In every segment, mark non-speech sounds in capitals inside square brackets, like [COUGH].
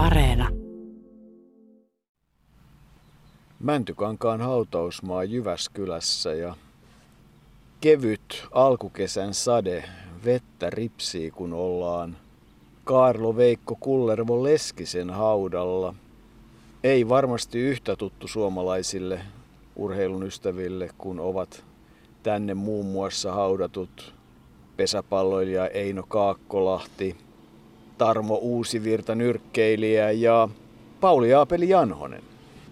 Areena. Mäntykankaan hautausmaa Jyväskylässä ja kevyt alkukesän sade vettä ripsii kun ollaan Kaarlo Veikko Kullervo Leskisen haudalla. Ei varmasti yhtä tuttu suomalaisille urheilun ystäville, kun ovat tänne muun muassa haudatut pesäpalloilija Eino Kaakkolahti, Tarmo Uusivirta nyrkkeilijä ja Pauli Aapeli Janhonen.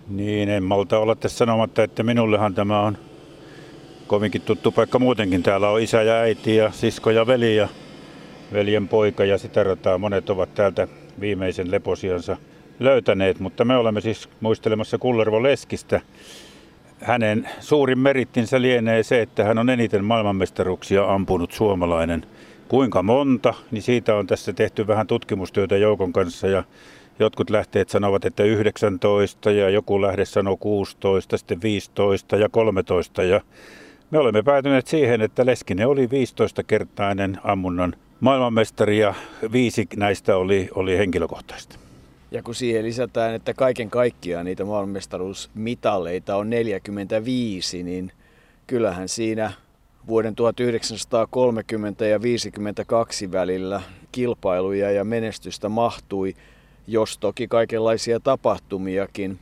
Niin, en malta olla tässä sanomatta, että minullehan tämä on kovinkin tuttu paikka muutenkin. Täällä on isä ja äiti ja sisko ja veli ja veljen poika ja sitä rataa monet ovat täältä viimeisen leposiansa löytäneet, mutta me olemme siis muistelemassa Kullervo Leskistä. Hänen suurin merittinsä lienee se, että hän on eniten maailmanmestaruuksia ampunut suomalainen. Kuinka monta, niin siitä on tässä tehty vähän tutkimustyötä joukon kanssa ja jotkut lähteet sanovat, että 19 ja joku lähde sanoo 16, sitten 15 ja 13 ja me olemme päätyneet siihen, että Leskinen oli 15-kertainen ammunnan maailmanmestari ja viisi näistä oli, oli henkilökohtaista. Ja kun siihen lisätään, että kaiken kaikkiaan niitä maailmanmestaruusmitaleita on 45, niin kyllähän siinä vuoden 1930 ja 52 välillä kilpailuja ja menestystä mahtui, jos toki kaikenlaisia tapahtumiakin.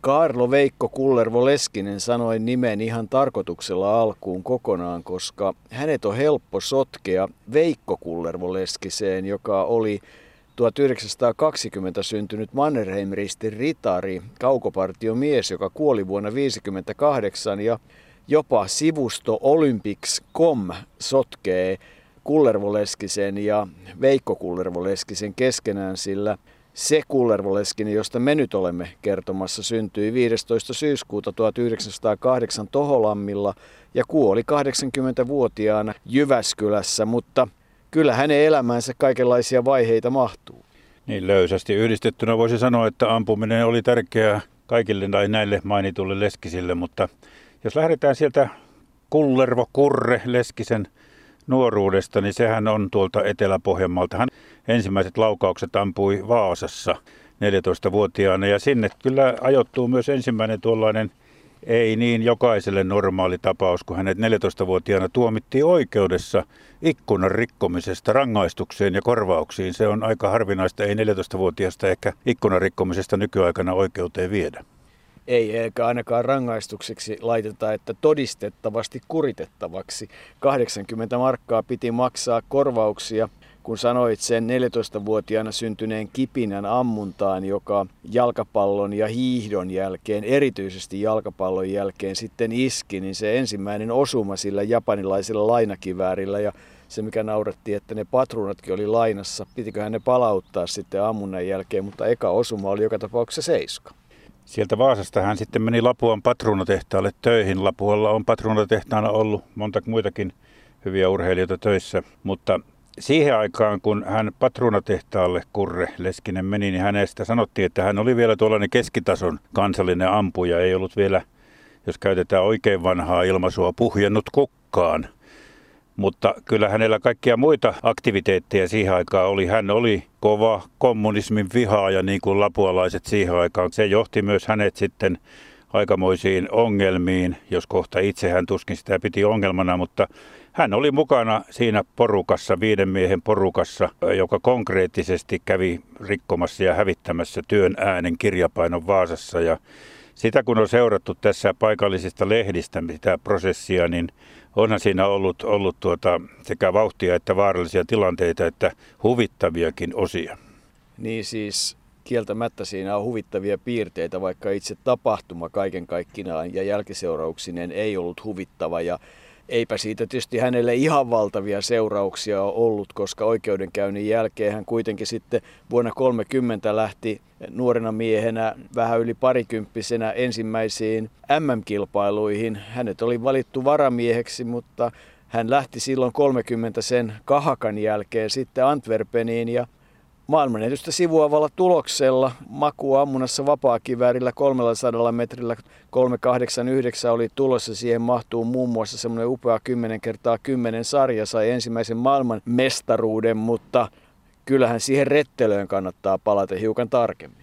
Kaarlo Veikko Kullervo Leskinen sanoi nimen ihan tarkoituksella alkuun kokonaan, koska hänet on helppo sotkea Veikko Kullervo Leskiseen, joka oli 1920 syntynyt Mannerheim-ristin ritari, kaukopartiomies, joka kuoli vuonna 1958 ja jopa sivusto Olympics.com sotkee Kullervoleskisen ja Veikko Kullervoleskisen keskenään, sillä se Kullervoleskinen, josta me nyt olemme kertomassa, syntyi 15. syyskuuta 1908 Toholammilla ja kuoli 80-vuotiaana Jyväskylässä, mutta kyllä hänen elämänsä kaikenlaisia vaiheita mahtuu. Niin löysästi yhdistettynä voisi sanoa, että ampuminen oli tärkeää kaikille tai näille mainitulle leskisille, mutta jos lähdetään sieltä Kullervo Kurre Leskisen nuoruudesta, niin sehän on tuolta Etelä-Pohjanmaalta. Hän ensimmäiset laukaukset ampui Vaasassa 14-vuotiaana ja sinne kyllä ajoittuu myös ensimmäinen tuollainen ei niin jokaiselle normaali tapaus, kun hänet 14-vuotiaana tuomittiin oikeudessa ikkunan rikkomisesta rangaistukseen ja korvauksiin. Se on aika harvinaista, ei 14-vuotiaasta ehkä ikkunan rikkomisesta nykyaikana oikeuteen viedä. Ei, eikä ainakaan rangaistukseksi laiteta, että todistettavasti kuritettavaksi. 80 markkaa piti maksaa korvauksia kun sanoit sen 14-vuotiaana syntyneen kipinän ammuntaan, joka jalkapallon ja hiihdon jälkeen, erityisesti jalkapallon jälkeen sitten iski, niin se ensimmäinen osuma sillä japanilaisella lainakiväärillä ja se mikä naurettiin, että ne patruunatkin oli lainassa, pitiköhän ne palauttaa sitten ammunnan jälkeen, mutta eka osuma oli joka tapauksessa seiska. Sieltä Vaasasta hän sitten meni Lapuan patruunatehtaalle töihin. Lapualla on patruunatehtaana ollut monta muitakin hyviä urheilijoita töissä, mutta siihen aikaan, kun hän patruunatehtaalle Kurre Leskinen meni, niin hänestä sanottiin, että hän oli vielä tuollainen keskitason kansallinen ampuja. Ei ollut vielä, jos käytetään oikein vanhaa ilmaisua, puhjennut kukkaan. Mutta kyllä hänellä kaikkia muita aktiviteetteja siihen aikaan oli. Hän oli kova kommunismin vihaaja, niin kuin lapualaiset siihen aikaan. Se johti myös hänet sitten aikamoisiin ongelmiin, jos kohta itse hän tuskin sitä piti ongelmana, mutta hän oli mukana siinä porukassa, viiden miehen porukassa, joka konkreettisesti kävi rikkomassa ja hävittämässä työn äänen kirjapainon Vaasassa. Ja sitä kun on seurattu tässä paikallisista lehdistä sitä prosessia, niin onhan siinä ollut, ollut tuota, sekä vauhtia että vaarallisia tilanteita että huvittaviakin osia. Niin siis kieltämättä siinä on huvittavia piirteitä, vaikka itse tapahtuma kaiken kaikkinaan ja jälkiseurauksinen ei ollut huvittava. Ja eipä siitä tietysti hänelle ihan valtavia seurauksia ollut, koska oikeudenkäynnin jälkeen hän kuitenkin sitten vuonna 30 lähti nuorena miehenä vähän yli parikymppisenä ensimmäisiin MM-kilpailuihin. Hänet oli valittu varamieheksi, mutta hän lähti silloin 30 sen kahakan jälkeen sitten Antwerpeniin ja maailmanennätystä sivuavalla tuloksella Maku ammunassa vapaakiväärillä 300 metrillä 389 oli tulossa. Siihen mahtuu muun muassa semmoinen upea 10 kertaa 10 sarja, sai ensimmäisen maailman mestaruuden, mutta kyllähän siihen rettelöön kannattaa palata hiukan tarkemmin.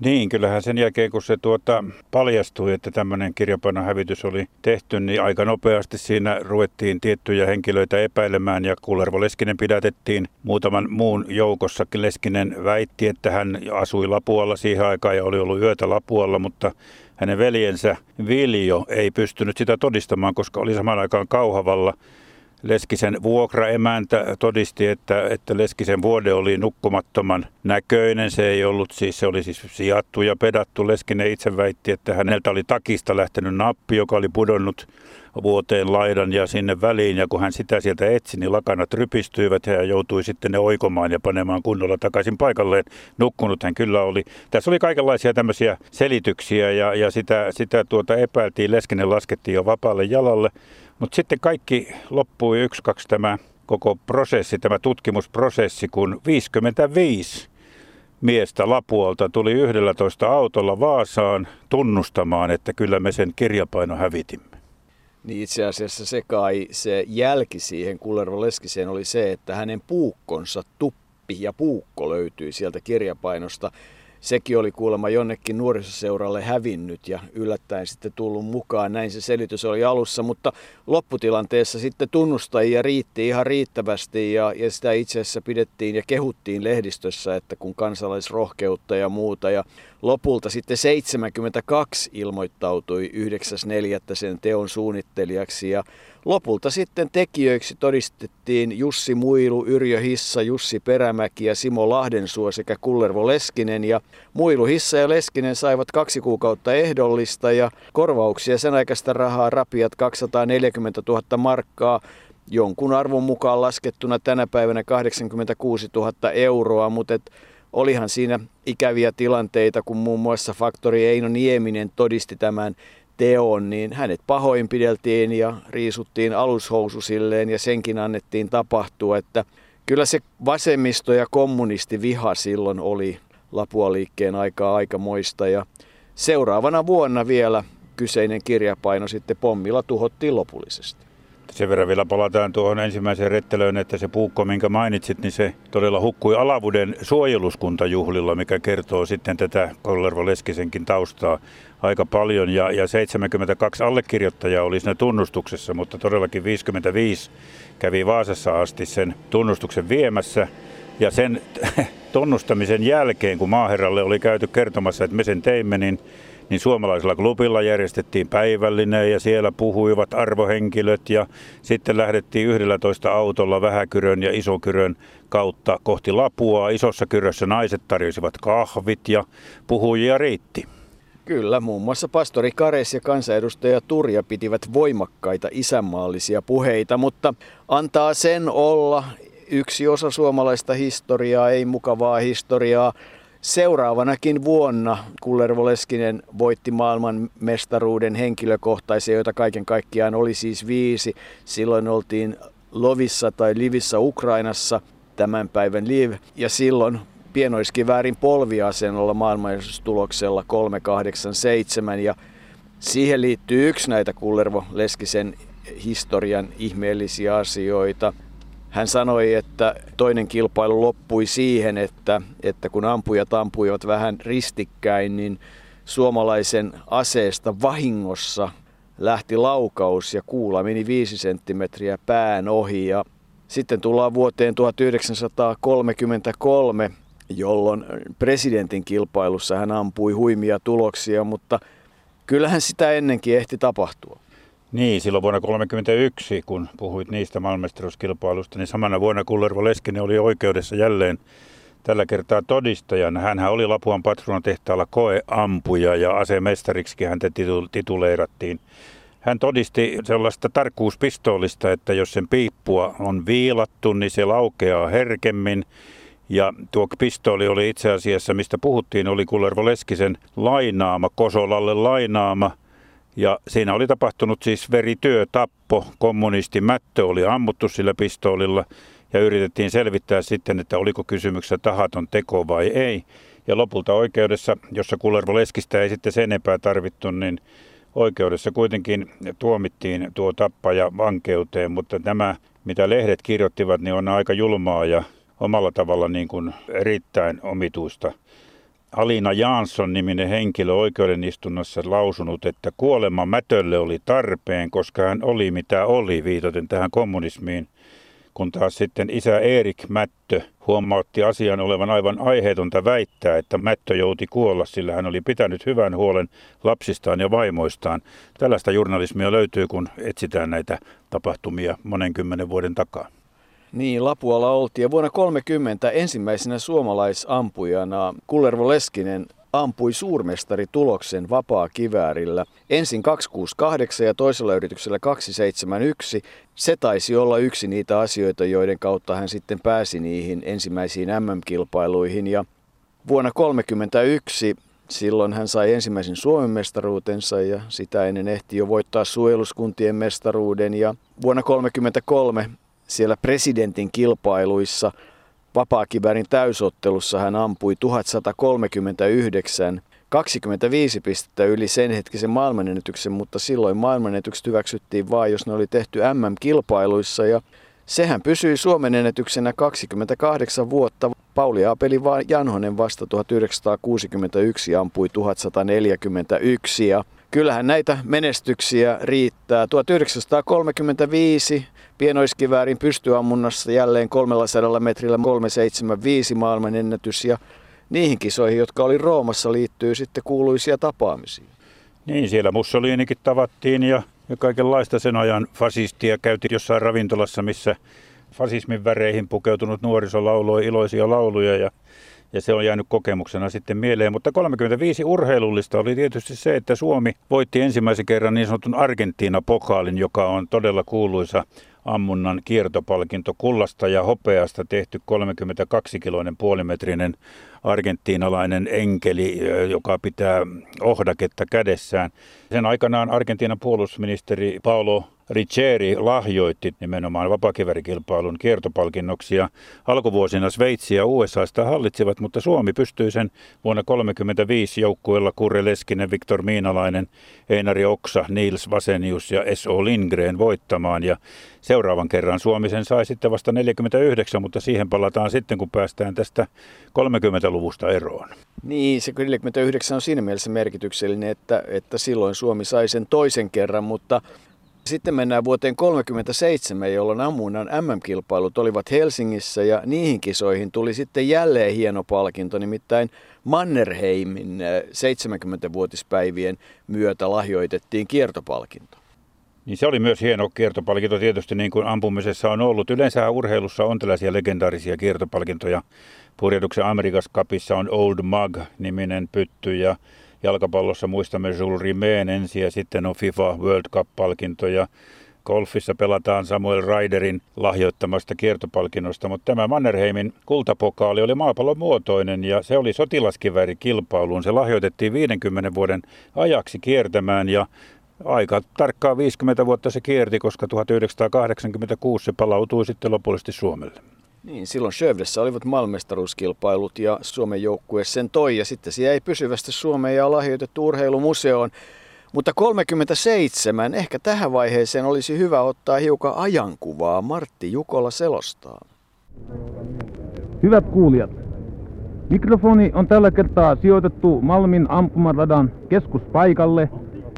Niin, kyllähän sen jälkeen kun se tuota, paljastui, että tämmöinen kirjapainon oli tehty, niin aika nopeasti siinä ruvettiin tiettyjä henkilöitä epäilemään ja Kullervo Leskinen pidätettiin muutaman muun joukossa. Leskinen väitti, että hän asui Lapualla siihen aikaan ja oli ollut yötä Lapualla, mutta hänen veljensä Viljo ei pystynyt sitä todistamaan, koska oli samaan aikaan Kauhavalla Leskisen vuokraemäntä todisti, että, että Leskisen vuode oli nukkumattoman näköinen. Se ei ollut siis, se oli siis sijattu ja pedattu. Leskinen itse väitti, että häneltä oli takista lähtenyt nappi, joka oli pudonnut vuoteen laidan ja sinne väliin. Ja kun hän sitä sieltä etsi, niin lakanat rypistyivät ja joutui sitten ne oikomaan ja panemaan kunnolla takaisin paikalleen. Nukkunut hän kyllä oli. Tässä oli kaikenlaisia tämmöisiä selityksiä ja, ja sitä, sitä tuota epäiltiin. Leskinen laskettiin jo vapaalle jalalle. Mutta sitten kaikki loppui yksi, kaksi tämä koko prosessi, tämä tutkimusprosessi, kun 55 miestä Lapuolta tuli 11 autolla Vaasaan tunnustamaan, että kyllä me sen kirjapaino hävitimme. Niin itse asiassa se kai se jälki siihen Kullervo Leskiseen oli se, että hänen puukkonsa tuppi ja puukko löytyi sieltä kirjapainosta sekin oli kuulemma jonnekin nuorisoseuralle hävinnyt ja yllättäen sitten tullut mukaan. Näin se selitys oli alussa, mutta lopputilanteessa sitten tunnustajia riitti ihan riittävästi ja, ja sitä itse asiassa pidettiin ja kehuttiin lehdistössä, että kun kansalaisrohkeutta ja muuta. Ja lopulta sitten 72 ilmoittautui 9.4. sen teon suunnittelijaksi ja Lopulta sitten tekijöiksi todistettiin Jussi Muilu, Yrjö Hissa, Jussi Perämäki ja Simo Lahdensuo sekä Kullervo Leskinen. Ja Muilu, Hissa ja Leskinen saivat kaksi kuukautta ehdollista ja korvauksia sen aikaista rahaa rapiat 240 000 markkaa jonkun arvon mukaan laskettuna tänä päivänä 86 000 euroa, mutta et olihan siinä ikäviä tilanteita, kun muun muassa faktori Eino Nieminen todisti tämän teon, niin hänet pahoinpideltiin ja riisuttiin alushousu silleen ja senkin annettiin tapahtua, että kyllä se vasemmisto ja kommunisti viha silloin oli Lapua-liikkeen aikaa aikamoista ja seuraavana vuonna vielä kyseinen kirjapaino sitten pommilla tuhottiin lopullisesti. Sen verran vielä palataan tuohon ensimmäiseen rettelöön, että se puukko, minkä mainitsit, niin se todella hukkui Alavuden suojeluskuntajuhlilla, mikä kertoo sitten tätä Kollervo Leskisenkin taustaa aika paljon. Ja, ja 72 allekirjoittajaa oli siinä tunnustuksessa, mutta todellakin 55 kävi Vaasassa asti sen tunnustuksen viemässä. Ja sen [LAUGHS] tunnustamisen jälkeen, kun maaherralle oli käyty kertomassa, että me sen teimme, niin niin suomalaisella klubilla järjestettiin päivällinen ja siellä puhuivat arvohenkilöt ja sitten lähdettiin 11 autolla Vähäkyrön ja Isokyrön kautta kohti Lapua. Isossa Kyrössä naiset tarjosivat kahvit ja puhujia riitti. Kyllä, muun muassa pastori Kares ja kansanedustaja Turja pitivät voimakkaita isänmaallisia puheita, mutta antaa sen olla yksi osa suomalaista historiaa, ei mukavaa historiaa. Seuraavanakin vuonna Kullervo Leskinen voitti maailman mestaruuden henkilökohtaisia, joita kaiken kaikkiaan oli siis viisi. Silloin oltiin Lovissa tai Livissä Ukrainassa, tämän päivän Liv. Ja silloin pienoiskiväärin polviasennolla maailmantuloksella 387 ja siihen liittyy yksi näitä Kullervo Leskisen historian ihmeellisiä asioita – hän sanoi, että toinen kilpailu loppui siihen, että, että kun ampujat ampuivat vähän ristikkäin, niin suomalaisen aseesta vahingossa lähti laukaus ja kuula meni 5 senttimetriä pään ohi. Ja sitten tullaan vuoteen 1933, jolloin presidentin kilpailussa hän ampui huimia tuloksia, mutta kyllähän sitä ennenkin ehti tapahtua. Niin, silloin vuonna 1931, kun puhuit niistä maailmestaruuskilpailusta, niin samana vuonna Kullervo Leskinen oli oikeudessa jälleen tällä kertaa todistajana. Hänhän oli Lapuan patruunan tehtaalla koeampuja ja asemestariksi häntä tituleerattiin. Hän todisti sellaista tarkkuuspistoolista, että jos sen piippua on viilattu, niin se laukeaa herkemmin. Ja tuo pistooli oli itse asiassa, mistä puhuttiin, oli Kullervo Leskisen lainaama, Kosolalle lainaama – ja siinä oli tapahtunut siis verityö, tappo, kommunisti Mättö oli ammuttu sillä pistoolilla ja yritettiin selvittää sitten, että oliko kysymyksessä tahaton teko vai ei. Ja lopulta oikeudessa, jossa Kullervo Leskistä ei sitten sen enempää tarvittu, niin oikeudessa kuitenkin tuomittiin tuo tappaja vankeuteen, mutta nämä, mitä lehdet kirjoittivat, niin on aika julmaa ja omalla tavalla niin kuin erittäin omituista. Alina Jansson niminen henkilö oikeudenistunnassa lausunut, että kuolema Mätölle oli tarpeen, koska hän oli mitä oli, viitaten tähän kommunismiin. Kun taas sitten isä Erik Mättö huomautti asian olevan aivan aiheetonta väittää, että Mättö jouti kuolla, sillä hän oli pitänyt hyvän huolen lapsistaan ja vaimoistaan. Tällaista journalismia löytyy, kun etsitään näitä tapahtumia monen kymmenen vuoden takaa. Niin, Lapualla oltiin. Ja vuonna 30 ensimmäisenä suomalaisampujana Kullervo Leskinen ampui suurmestari tuloksen vapaa kiväärillä. Ensin 268 ja toisella yrityksellä 271. Se taisi olla yksi niitä asioita, joiden kautta hän sitten pääsi niihin ensimmäisiin MM-kilpailuihin. Ja vuonna 1931 Silloin hän sai ensimmäisen Suomen mestaruutensa ja sitä ennen ehti jo voittaa suojeluskuntien mestaruuden. Ja vuonna 1933 siellä presidentin kilpailuissa vapaakivärin täysottelussa hän ampui 1139 25 pistettä yli sen hetkisen maailmanennätyksen, mutta silloin maailmanennätykset hyväksyttiin vain, jos ne oli tehty MM-kilpailuissa ja sehän pysyi Suomen ennätyksenä 28 vuotta. Pauli Apeli Janhonen vasta 1961 ampui 1141 ja kyllähän näitä menestyksiä riittää. 1935 pienoiskiväärin pystyammunnassa jälleen 300 metrillä 375 maailman ennätys ja niihin kisoihin, jotka oli Roomassa, liittyy sitten kuuluisia tapaamisia. Niin, siellä Mussolinikin tavattiin ja, ja kaikenlaista sen ajan fasistia käytiin jossain ravintolassa, missä fasismin väreihin pukeutunut nuoriso lauloi iloisia lauluja ja ja se on jäänyt kokemuksena sitten mieleen. Mutta 35 urheilullista oli tietysti se, että Suomi voitti ensimmäisen kerran niin sanotun Argentiina-pokaalin, joka on todella kuuluisa ammunnan kiertopalkinto kullasta ja hopeasta tehty 32-kiloinen puolimetrinen argentiinalainen enkeli, joka pitää ohdaketta kädessään. Sen aikanaan Argentiinan puolustusministeri Paolo Riccieri lahjoitti nimenomaan vapakivärikilpailun kiertopalkinnoksi ja alkuvuosina Sveitsi ja USA sitä hallitsivat, mutta Suomi pystyi sen vuonna 1935 joukkueella Kurre Leskinen, Viktor Miinalainen, Einari Oksa, Nils Vasenius ja S.O. Lindgren voittamaan ja seuraavan kerran Suomi sen sai sitten vasta 49, mutta siihen palataan sitten kun päästään tästä 30-luvusta eroon. Niin, se 49 on siinä mielessä merkityksellinen, että, että silloin Suomi sai sen toisen kerran, mutta sitten mennään vuoteen 1937, jolloin ammunnan MM-kilpailut olivat Helsingissä ja niihin kisoihin tuli sitten jälleen hieno palkinto, nimittäin Mannerheimin 70-vuotispäivien myötä lahjoitettiin kiertopalkinto. Niin se oli myös hieno kiertopalkinto tietysti niin kuin ampumisessa on ollut. Yleensä urheilussa on tällaisia legendaarisia kiertopalkintoja. Purjehduksen Amerikas Cupissa on Old Mug-niminen pytty ja jalkapallossa muistamme Jules Rimeen ensin ja sitten on FIFA World Cup-palkinto ja golfissa pelataan Samuel Ryderin lahjoittamasta kiertopalkinnosta, mutta tämä Mannerheimin kultapokaali oli maapallon muotoinen ja se oli sotilaskiväärikilpailuun. Se lahjoitettiin 50 vuoden ajaksi kiertämään ja aika tarkkaan 50 vuotta se kierti, koska 1986 se palautui sitten lopullisesti Suomelle. Niin, silloin Sövdessä olivat maailmestaruuskilpailut ja Suomen joukkue sen toi ja sitten se jäi pysyvästi Suomeen ja lahjoitettu urheilumuseoon. Mutta 37, ehkä tähän vaiheeseen olisi hyvä ottaa hiukan ajankuvaa. Martti Jukola selostaa. Hyvät kuulijat, mikrofoni on tällä kertaa sijoitettu Malmin ampumaradan keskuspaikalle,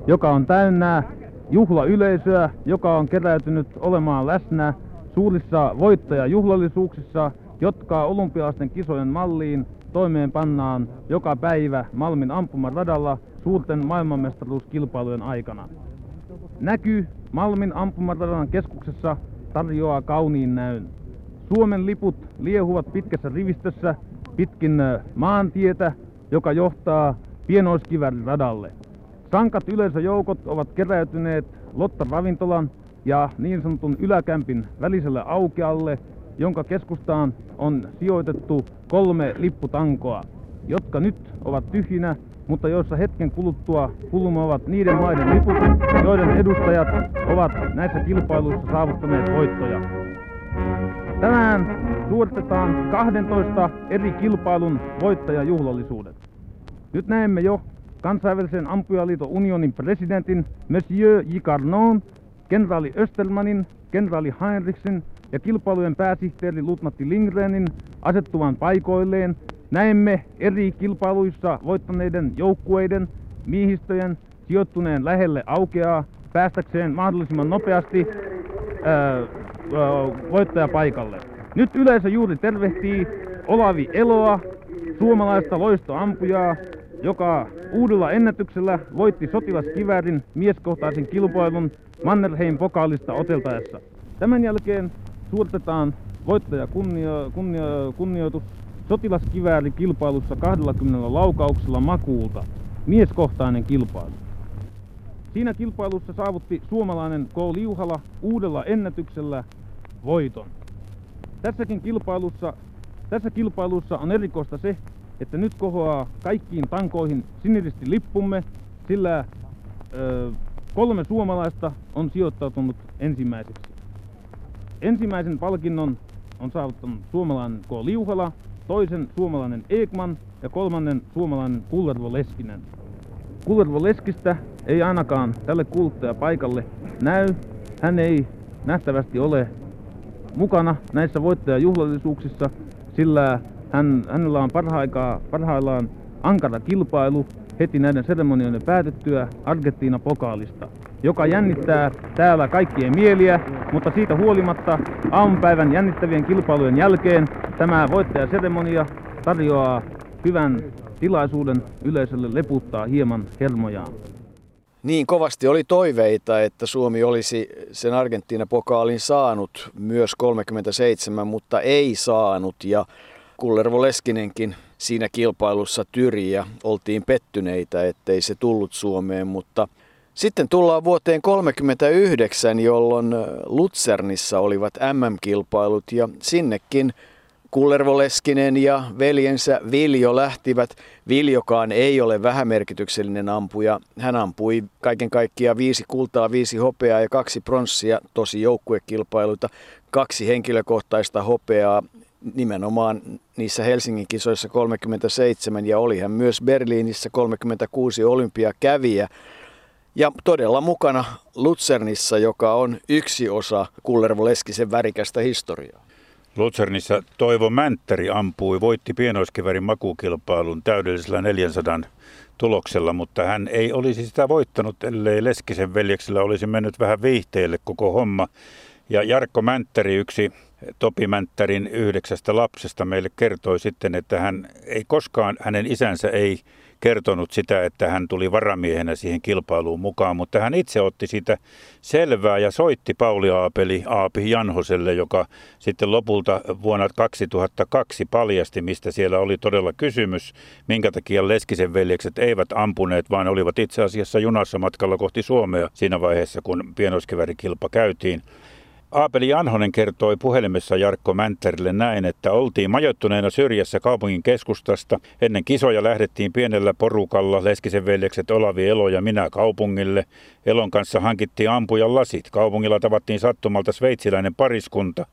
joka on täynnä juhlayleisöä, joka on keräytynyt olemaan läsnä suurissa voittajajuhlallisuuksissa, jotka olympialaisten kisojen malliin toimeenpannaan joka päivä Malmin ampumaradalla suurten maailmanmestaruuskilpailujen aikana. Näky Malmin ampumaradan keskuksessa tarjoaa kauniin näyn. Suomen liput liehuvat pitkässä rivistössä pitkin maantietä, joka johtaa radalle. Sankat yleisöjoukot ovat keräytyneet Lotta ravintolan ja niin sanotun yläkämpin väliselle aukealle, jonka keskustaan on sijoitettu kolme lipputankoa, jotka nyt ovat tyhjinä, mutta joissa hetken kuluttua kulmavat niiden maiden liput, joiden edustajat ovat näissä kilpailuissa saavuttaneet voittoja. Tänään suoritetaan 12 eri kilpailun voittajajuhlallisuudet. Nyt näemme jo kansainvälisen ampujaliiton unionin presidentin Monsieur J. Carnon kenraali Östelmanin, kenraali Heinrichsin ja kilpailujen pääsihteeri Lutnatti Lindgrenin asettuvan paikoilleen, näemme eri kilpailuissa voittaneiden joukkueiden miehistöjen sijoittuneen lähelle aukeaa päästäkseen mahdollisimman nopeasti ää, ää, voittajapaikalle. Nyt yleisö juuri tervehtii Olavi Eloa, suomalaista loistoampujaa, joka uudella ennätyksellä voitti sotilaskiväärin mieskohtaisen kilpailun Mannerheim pokaalista oteltaessa. Tämän jälkeen suoritetaan voittaja kunnio, kunnio, kunnioitus sotilaskiväärikilpailussa 20 laukauksella makuulta. Mieskohtainen kilpailu. Siinä kilpailussa saavutti suomalainen K. Liuhala uudella ennätyksellä voiton. Tässäkin kilpailussa, tässä kilpailussa on erikoista se, että nyt kohoaa kaikkiin tankoihin siniristi lippumme, sillä ö, kolme suomalaista on sijoittautunut ensimmäiseksi. Ensimmäisen palkinnon on saavuttanut suomalainen K. Liuhala, toisen suomalainen Ekman ja kolmannen suomalainen Kullervo Leskinen. Kullervo Leskistä ei ainakaan tälle paikalle näy. Hän ei nähtävästi ole mukana näissä voittajajuhlallisuuksissa, sillä hän, hänellä on parhaikaa, parhaillaan ankara kilpailu heti näiden seremonioiden päätettyä Argentiina pokaalista, joka jännittää täällä kaikkien mieliä, mutta siitä huolimatta aamupäivän jännittävien kilpailujen jälkeen tämä voittajaseremonia tarjoaa hyvän tilaisuuden yleisölle leputtaa hieman hermojaan. Niin kovasti oli toiveita, että Suomi olisi sen Argentiina-pokaalin saanut myös 37, mutta ei saanut. Ja Kullervo Leskinenkin siinä kilpailussa tyri ja oltiin pettyneitä, ettei se tullut Suomeen, mutta sitten tullaan vuoteen 1939, jolloin Lutsernissa olivat MM-kilpailut ja sinnekin Kullervo Leskinen ja veljensä Viljo lähtivät. Viljokaan ei ole vähämerkityksellinen ampuja. Hän ampui kaiken kaikkiaan viisi kultaa, viisi hopeaa ja kaksi pronssia, tosi joukkuekilpailuita, kaksi henkilökohtaista hopeaa nimenomaan niissä Helsingin kisoissa 37 ja oli hän myös Berliinissä 36 olympiakävijä. Ja todella mukana Lutsernissa, joka on yksi osa Kullervo Leskisen värikästä historiaa. Lutsernissa Toivo Mänttäri ampui, voitti pienoiskivärin makukilpailun täydellisellä 400 tuloksella, mutta hän ei olisi sitä voittanut, ellei Leskisen veljeksellä olisi mennyt vähän viihteelle koko homma. Ja Jarkko Mänttäri, yksi Topi Mänttärin yhdeksästä lapsesta, meille kertoi sitten, että hän ei koskaan, hänen isänsä ei kertonut sitä, että hän tuli varamiehenä siihen kilpailuun mukaan, mutta hän itse otti siitä selvää ja soitti Pauli Aapeli Aapi Janhoselle, joka sitten lopulta vuonna 2002 paljasti, mistä siellä oli todella kysymys, minkä takia Leskisen veljekset eivät ampuneet, vaan olivat itse asiassa junassa matkalla kohti Suomea siinä vaiheessa, kun pienoiskivärikilpa käytiin. Aapeli Anhonen kertoi puhelimessa Jarkko Mänttärille näin, että oltiin majoittuneena syrjässä kaupungin keskustasta. Ennen kisoja lähdettiin pienellä porukalla, Leskisen veljekset Olavi Elo ja minä kaupungille. Elon kanssa hankittiin ampujan lasit. Kaupungilla tavattiin sattumalta sveitsiläinen pariskunta,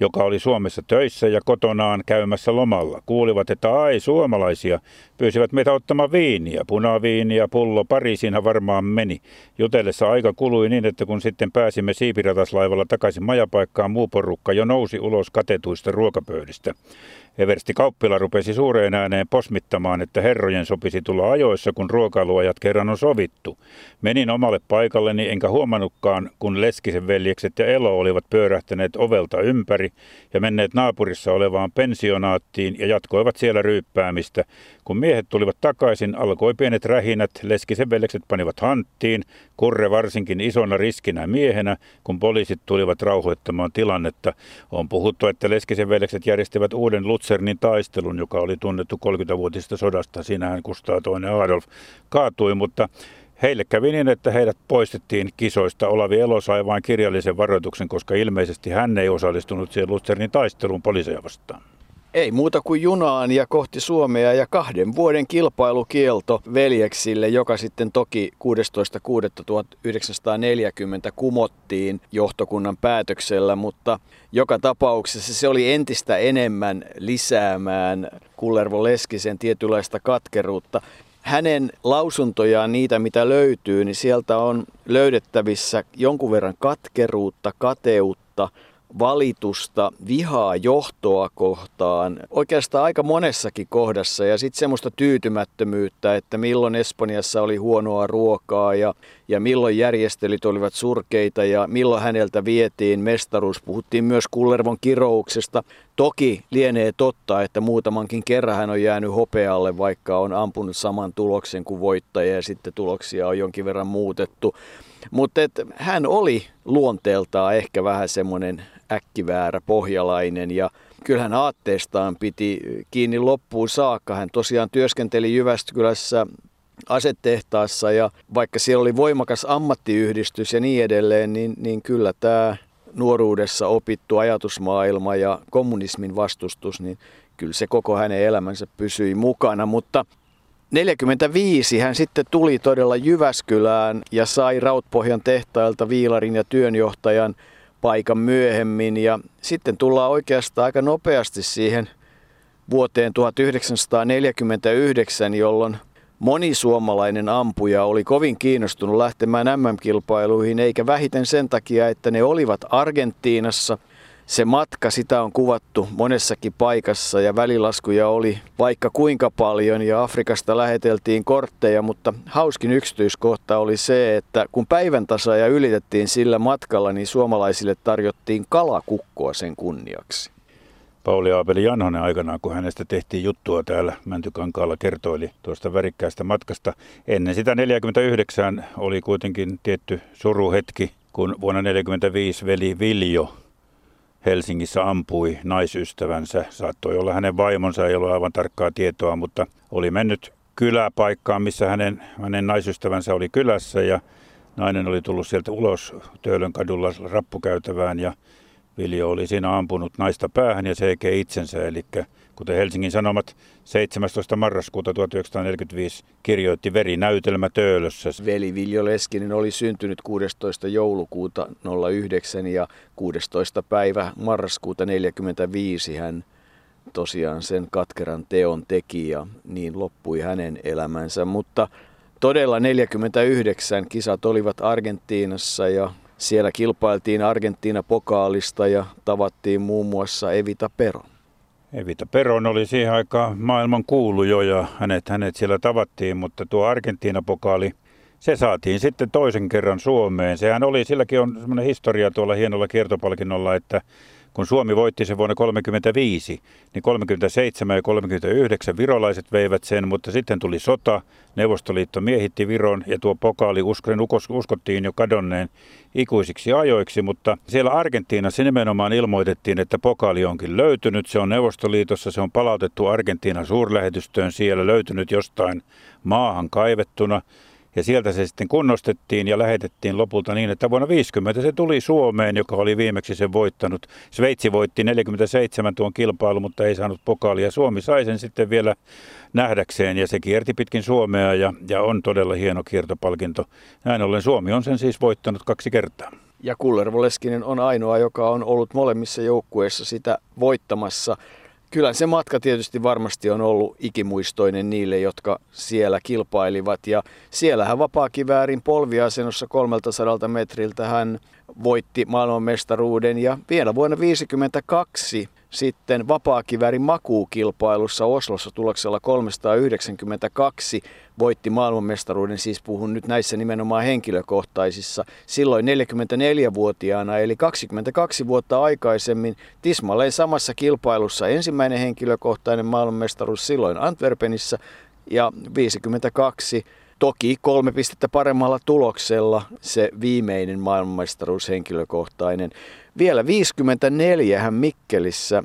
joka oli Suomessa töissä ja kotonaan käymässä lomalla. Kuulivat, että ai suomalaisia, pyysivät meitä ottamaan viiniä. Punaviiniä, pullo, Pariisiinhan varmaan meni. Jutellessa aika kului niin, että kun sitten pääsimme siipirataslaivalla takaisin majapaikkaan, muu porukka jo nousi ulos katetuista ruokapöydistä. Eversti Kauppila rupesi suureen ääneen posmittamaan, että herrojen sopisi tulla ajoissa, kun ruokailuajat kerran on sovittu. Menin omalle paikalleni enkä huomannutkaan, kun Leskisen veljekset ja Elo olivat pyörähtäneet ovelta ympäri ja menneet naapurissa olevaan pensionaattiin ja jatkoivat siellä ryyppäämistä. Kun miehet tulivat takaisin, alkoi pienet rähinät, Leskisen veljekset panivat hanttiin, Kurre varsinkin isona riskinä miehenä, kun poliisit tulivat rauhoittamaan tilannetta. On puhuttu, että Leskisen veljekset järjestivät uuden Lutsernin taistelun, joka oli tunnettu 30-vuotisesta sodasta. Siinähän Kustaa toinen Adolf kaatui, mutta Heille kävi niin, että heidät poistettiin kisoista. Olavi Elo sai vain kirjallisen varoituksen, koska ilmeisesti hän ei osallistunut siihen Lutsernin taisteluun poliiseja vastaan. Ei muuta kuin junaan ja kohti Suomea ja kahden vuoden kilpailukielto veljeksille, joka sitten toki 16.6.1940 kumottiin johtokunnan päätöksellä, mutta joka tapauksessa se oli entistä enemmän lisäämään Kullervo Leskisen tietynlaista katkeruutta. Hänen lausuntojaan, niitä mitä löytyy, niin sieltä on löydettävissä jonkun verran katkeruutta, kateutta, valitusta, vihaa johtoa kohtaan oikeastaan aika monessakin kohdassa ja sitten semmoista tyytymättömyyttä, että milloin Espanjassa oli huonoa ruokaa ja, ja milloin järjestelyt olivat surkeita ja milloin häneltä vietiin mestaruus. Puhuttiin myös Kullervon kirouksesta. Toki lienee totta, että muutamankin kerran hän on jäänyt hopealle, vaikka on ampunut saman tuloksen kuin voittaja ja sitten tuloksia on jonkin verran muutettu. Mutta hän oli luonteeltaan ehkä vähän semmoinen äkkiväärä pohjalainen ja kyllähän aatteestaan piti kiinni loppuun saakka. Hän tosiaan työskenteli Jyväskylässä asetehtaassa ja vaikka siellä oli voimakas ammattiyhdistys ja niin edelleen, niin, niin kyllä tämä nuoruudessa opittu ajatusmaailma ja kommunismin vastustus, niin kyllä se koko hänen elämänsä pysyi mukana, mutta 45 hän sitten tuli todella Jyväskylään ja sai Rautpohjan tehtailta viilarin ja työnjohtajan paikan myöhemmin. Ja sitten tullaan oikeastaan aika nopeasti siihen vuoteen 1949, jolloin moni suomalainen ampuja oli kovin kiinnostunut lähtemään MM-kilpailuihin, eikä vähiten sen takia, että ne olivat Argentiinassa – se matka, sitä on kuvattu monessakin paikassa ja välilaskuja oli vaikka kuinka paljon ja Afrikasta läheteltiin kortteja, mutta hauskin yksityiskohta oli se, että kun päivän tasaja ylitettiin sillä matkalla, niin suomalaisille tarjottiin kalakukkoa sen kunniaksi. Pauli Aapeli Janhonen aikanaan, kun hänestä tehtiin juttua täällä Mäntykankaalla, kertoili tuosta värikkäästä matkasta. Ennen sitä 49 oli kuitenkin tietty suruhetki, kun vuonna 45 veli Viljo Helsingissä ampui naisystävänsä. Saattoi olla hänen vaimonsa, ei ollut aivan tarkkaa tietoa, mutta oli mennyt kyläpaikkaan, missä hänen, hänen naisystävänsä oli kylässä ja nainen oli tullut sieltä ulos Töölön kadulla rappukäytävään ja Viljo oli siinä ampunut naista päähän ja seike itsensä, eli kuten Helsingin Sanomat 17. marraskuuta 1945 kirjoitti verinäytelmä Töölössä. Veli Viljo Leskinen oli syntynyt 16. joulukuuta 09 ja 16. päivä marraskuuta 1945 hän tosiaan sen katkeran teon teki ja niin loppui hänen elämänsä, mutta todella 49 kisat olivat Argentiinassa ja siellä kilpailtiin Argentiina-pokaalista ja tavattiin muun muassa Evita Peron. Evita Peron oli siihen aikaan maailman kuulu jo ja hänet, hänet siellä tavattiin, mutta tuo Argentiina-pokaali, se saatiin sitten toisen kerran Suomeen. Sehän oli, silläkin on semmoinen historia tuolla hienolla kiertopalkinnolla, että kun Suomi voitti sen vuonna 1935, niin 37 ja 39 virolaiset veivät sen, mutta sitten tuli sota, Neuvostoliitto miehitti Viron ja tuo pokaali uskottiin jo kadonneen ikuisiksi ajoiksi, mutta siellä Argentiinassa nimenomaan ilmoitettiin, että pokaali onkin löytynyt. Se on Neuvostoliitossa, se on palautettu Argentiinan suurlähetystöön siellä löytynyt jostain maahan kaivettuna. Ja sieltä se sitten kunnostettiin ja lähetettiin lopulta niin, että vuonna 50 se tuli Suomeen, joka oli viimeksi sen voittanut. Sveitsi voitti 47 tuon kilpailun, mutta ei saanut pokaalia. Suomi sai sen sitten vielä nähdäkseen ja se kierti pitkin Suomea ja, ja on todella hieno kiertopalkinto. Näin ollen Suomi on sen siis voittanut kaksi kertaa. Ja Kullervo Leskinen on ainoa, joka on ollut molemmissa joukkueissa sitä voittamassa. Kyllä se matka tietysti varmasti on ollut ikimuistoinen niille, jotka siellä kilpailivat. Ja siellähän vapaakiväärin polviasennossa 300 metriltä hän voitti maailmanmestaruuden ja vielä vuonna 1952 sitten vapaakivärin makuukilpailussa Oslossa tuloksella 392 voitti maailmanmestaruuden, siis puhun nyt näissä nimenomaan henkilökohtaisissa, silloin 44-vuotiaana, eli 22 vuotta aikaisemmin tismalleen samassa kilpailussa ensimmäinen henkilökohtainen maailmanmestaruus silloin Antwerpenissä ja 52 Toki kolme pistettä paremmalla tuloksella se viimeinen maailmanmestaruus henkilökohtainen. Vielä 54 hän Mikkelissä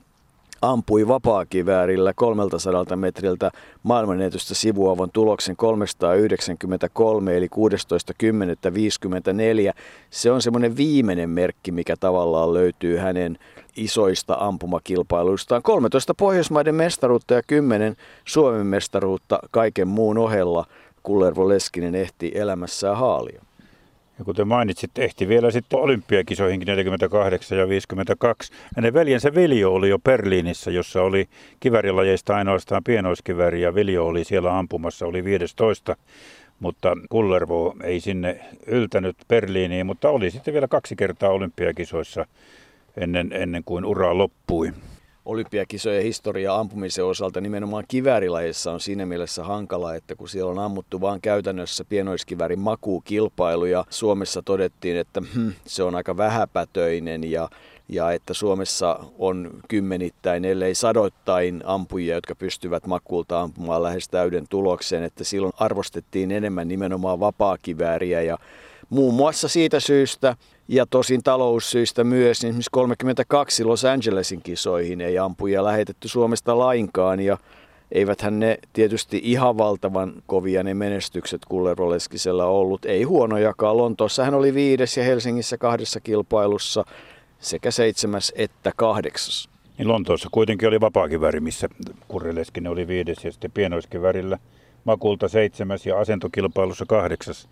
ampui vapaakiväärillä 300 metriltä maailmanennätystä sivuavon tuloksen 393 eli 16.10.54. Se on semmoinen viimeinen merkki, mikä tavallaan löytyy hänen isoista ampumakilpailuistaan. 13 Pohjoismaiden mestaruutta ja 10 Suomen mestaruutta kaiken muun ohella Kullervo Leskinen ehti elämässään haalia. Ja kuten mainitsit, ehti vielä sitten olympiakisoihinkin 48 ja 52. Hänen veljensä Viljo oli jo Berliinissä, jossa oli kivärilajeista ainoastaan pienoiskiväri ja Viljo oli siellä ampumassa, oli 15. Mutta Kullervo ei sinne yltänyt Berliiniin, mutta oli sitten vielä kaksi kertaa olympiakisoissa ennen, ennen kuin ura loppui olympiakisojen historia ampumisen osalta. Nimenomaan kiväärilajissa on siinä mielessä hankala, että kun siellä on ammuttu vaan käytännössä pienoiskiväärin makuukilpailu ja Suomessa todettiin, että hm, se on aika vähäpätöinen ja ja että Suomessa on kymmenittäin, ellei sadoittain ampujia, jotka pystyvät makuulta ampumaan lähes täyden tulokseen, että silloin arvostettiin enemmän nimenomaan vapaakivääriä ja muun muassa siitä syystä ja tosin taloussyistä myös, niin esimerkiksi 32 Los Angelesin kisoihin ei ampuja lähetetty Suomesta lainkaan ja eiväthän ne tietysti ihan valtavan kovia ne menestykset Kulleroleskisellä ollut, ei huonojakaan. Lontoossa hän oli viides ja Helsingissä kahdessa kilpailussa sekä seitsemäs että kahdeksas. Niin Lontoossa kuitenkin oli vapaakiväri, missä Kurreleskinen oli viides ja sitten pienoiskivärillä Makulta seitsemäs ja asentokilpailussa kahdeksas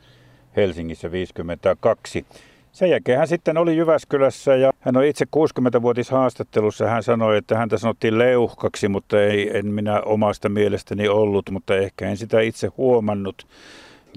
Helsingissä 52. Sen jälkeen hän sitten oli Jyväskylässä ja hän on itse 60-vuotis haastattelussa. Hän sanoi, että häntä sanottiin leuhkaksi, mutta ei, en minä omasta mielestäni ollut, mutta ehkä en sitä itse huomannut.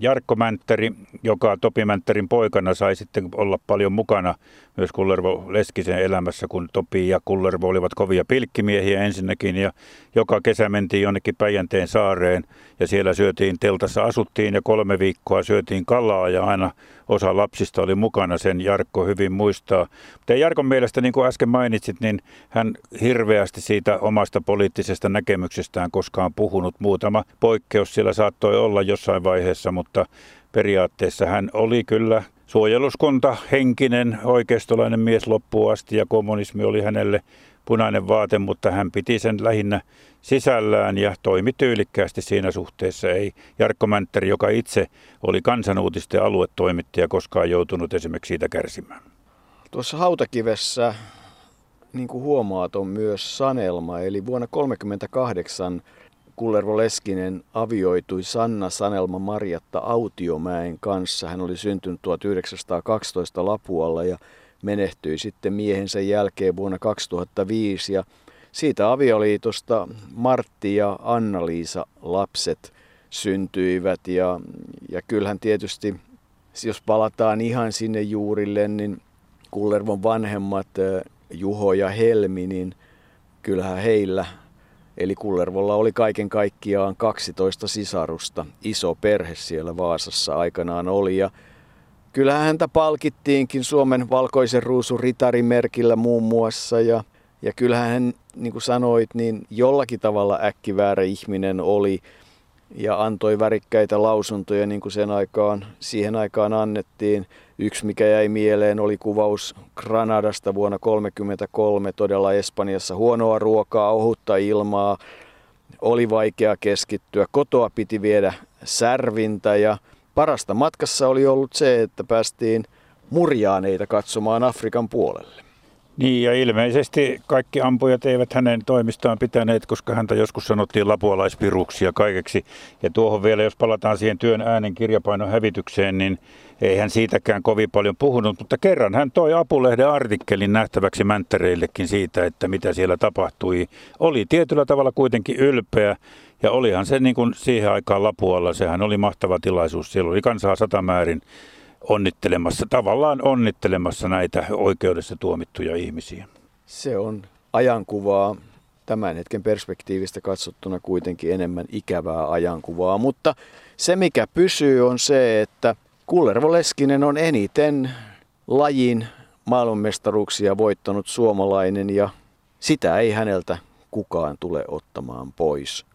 Jarkko Mänttäri, joka Topi Mäntterin poikana sai sitten olla paljon mukana myös Kullervo Leskisen elämässä, kun Topi ja Kullervo olivat kovia pilkkimiehiä ensinnäkin ja joka kesä mentiin jonnekin Päijänteen saareen ja siellä syötiin, teltassa asuttiin ja kolme viikkoa syötiin kalaa ja aina osa lapsista oli mukana, sen Jarkko hyvin muistaa. Mutta Jarkon mielestä, niin kuin äsken mainitsit, niin hän hirveästi siitä omasta poliittisesta näkemyksestään koskaan puhunut. Muutama poikkeus siellä saattoi olla jossain vaiheessa, mutta periaatteessa hän oli kyllä suojeluskunta, henkinen, oikeistolainen mies loppuun asti ja kommunismi oli hänelle punainen vaate, mutta hän piti sen lähinnä sisällään ja toimi tyylikkäästi siinä suhteessa. Ei Jarkko Mänttäri, joka itse oli kansanuutisten aluetoimittaja, koskaan joutunut esimerkiksi siitä kärsimään. Tuossa hautakivessä, niin kuin huomaat, on myös sanelma. Eli vuonna 1938 Kullervo Leskinen avioitui Sanna Sanelma Marjatta Autiomäen kanssa. Hän oli syntynyt 1912 Lapualla ja menehtyi sitten miehensä jälkeen vuonna 2005. Ja siitä avioliitosta Martti ja Anna-Liisa lapset syntyivät ja, ja kyllähän tietysti, jos palataan ihan sinne juurille, niin Kullervon vanhemmat Juho ja Helmi, niin kyllähän heillä, eli Kullervolla oli kaiken kaikkiaan 12 sisarusta. Iso perhe siellä Vaasassa aikanaan oli ja kyllähän häntä palkittiinkin Suomen valkoisen ruusun ritarimerkillä muun muassa ja ja kyllähän hän, niin kuin sanoit, niin jollakin tavalla äkkiväärä ihminen oli ja antoi värikkäitä lausuntoja niin kuin sen aikaan, siihen aikaan annettiin. Yksi, mikä jäi mieleen, oli kuvaus Granadasta vuonna 1933, todella Espanjassa. Huonoa ruokaa, ohutta ilmaa, oli vaikea keskittyä. Kotoa piti viedä särvintä ja parasta matkassa oli ollut se, että päästiin murjaaneita katsomaan Afrikan puolelle. Niin ja ilmeisesti kaikki ampujat eivät hänen toimistaan pitäneet, koska häntä joskus sanottiin lapualaispiruksi ja kaikeksi. Ja tuohon vielä, jos palataan siihen työn äänen kirjapainon hävitykseen, niin ei hän siitäkään kovin paljon puhunut, mutta kerran hän toi Apulehden artikkelin nähtäväksi Mänttäreillekin siitä, että mitä siellä tapahtui. Oli tietyllä tavalla kuitenkin ylpeä ja olihan se niin kuin siihen aikaan Lapualla, sehän oli mahtava tilaisuus. Siellä oli kansaa satamäärin onnittelemassa, tavallaan onnittelemassa näitä oikeudessa tuomittuja ihmisiä. Se on ajankuvaa tämän hetken perspektiivistä katsottuna kuitenkin enemmän ikävää ajankuvaa, mutta se mikä pysyy on se, että Kullervo Leskinen on eniten lajin maailmanmestaruuksia voittanut suomalainen ja sitä ei häneltä kukaan tule ottamaan pois.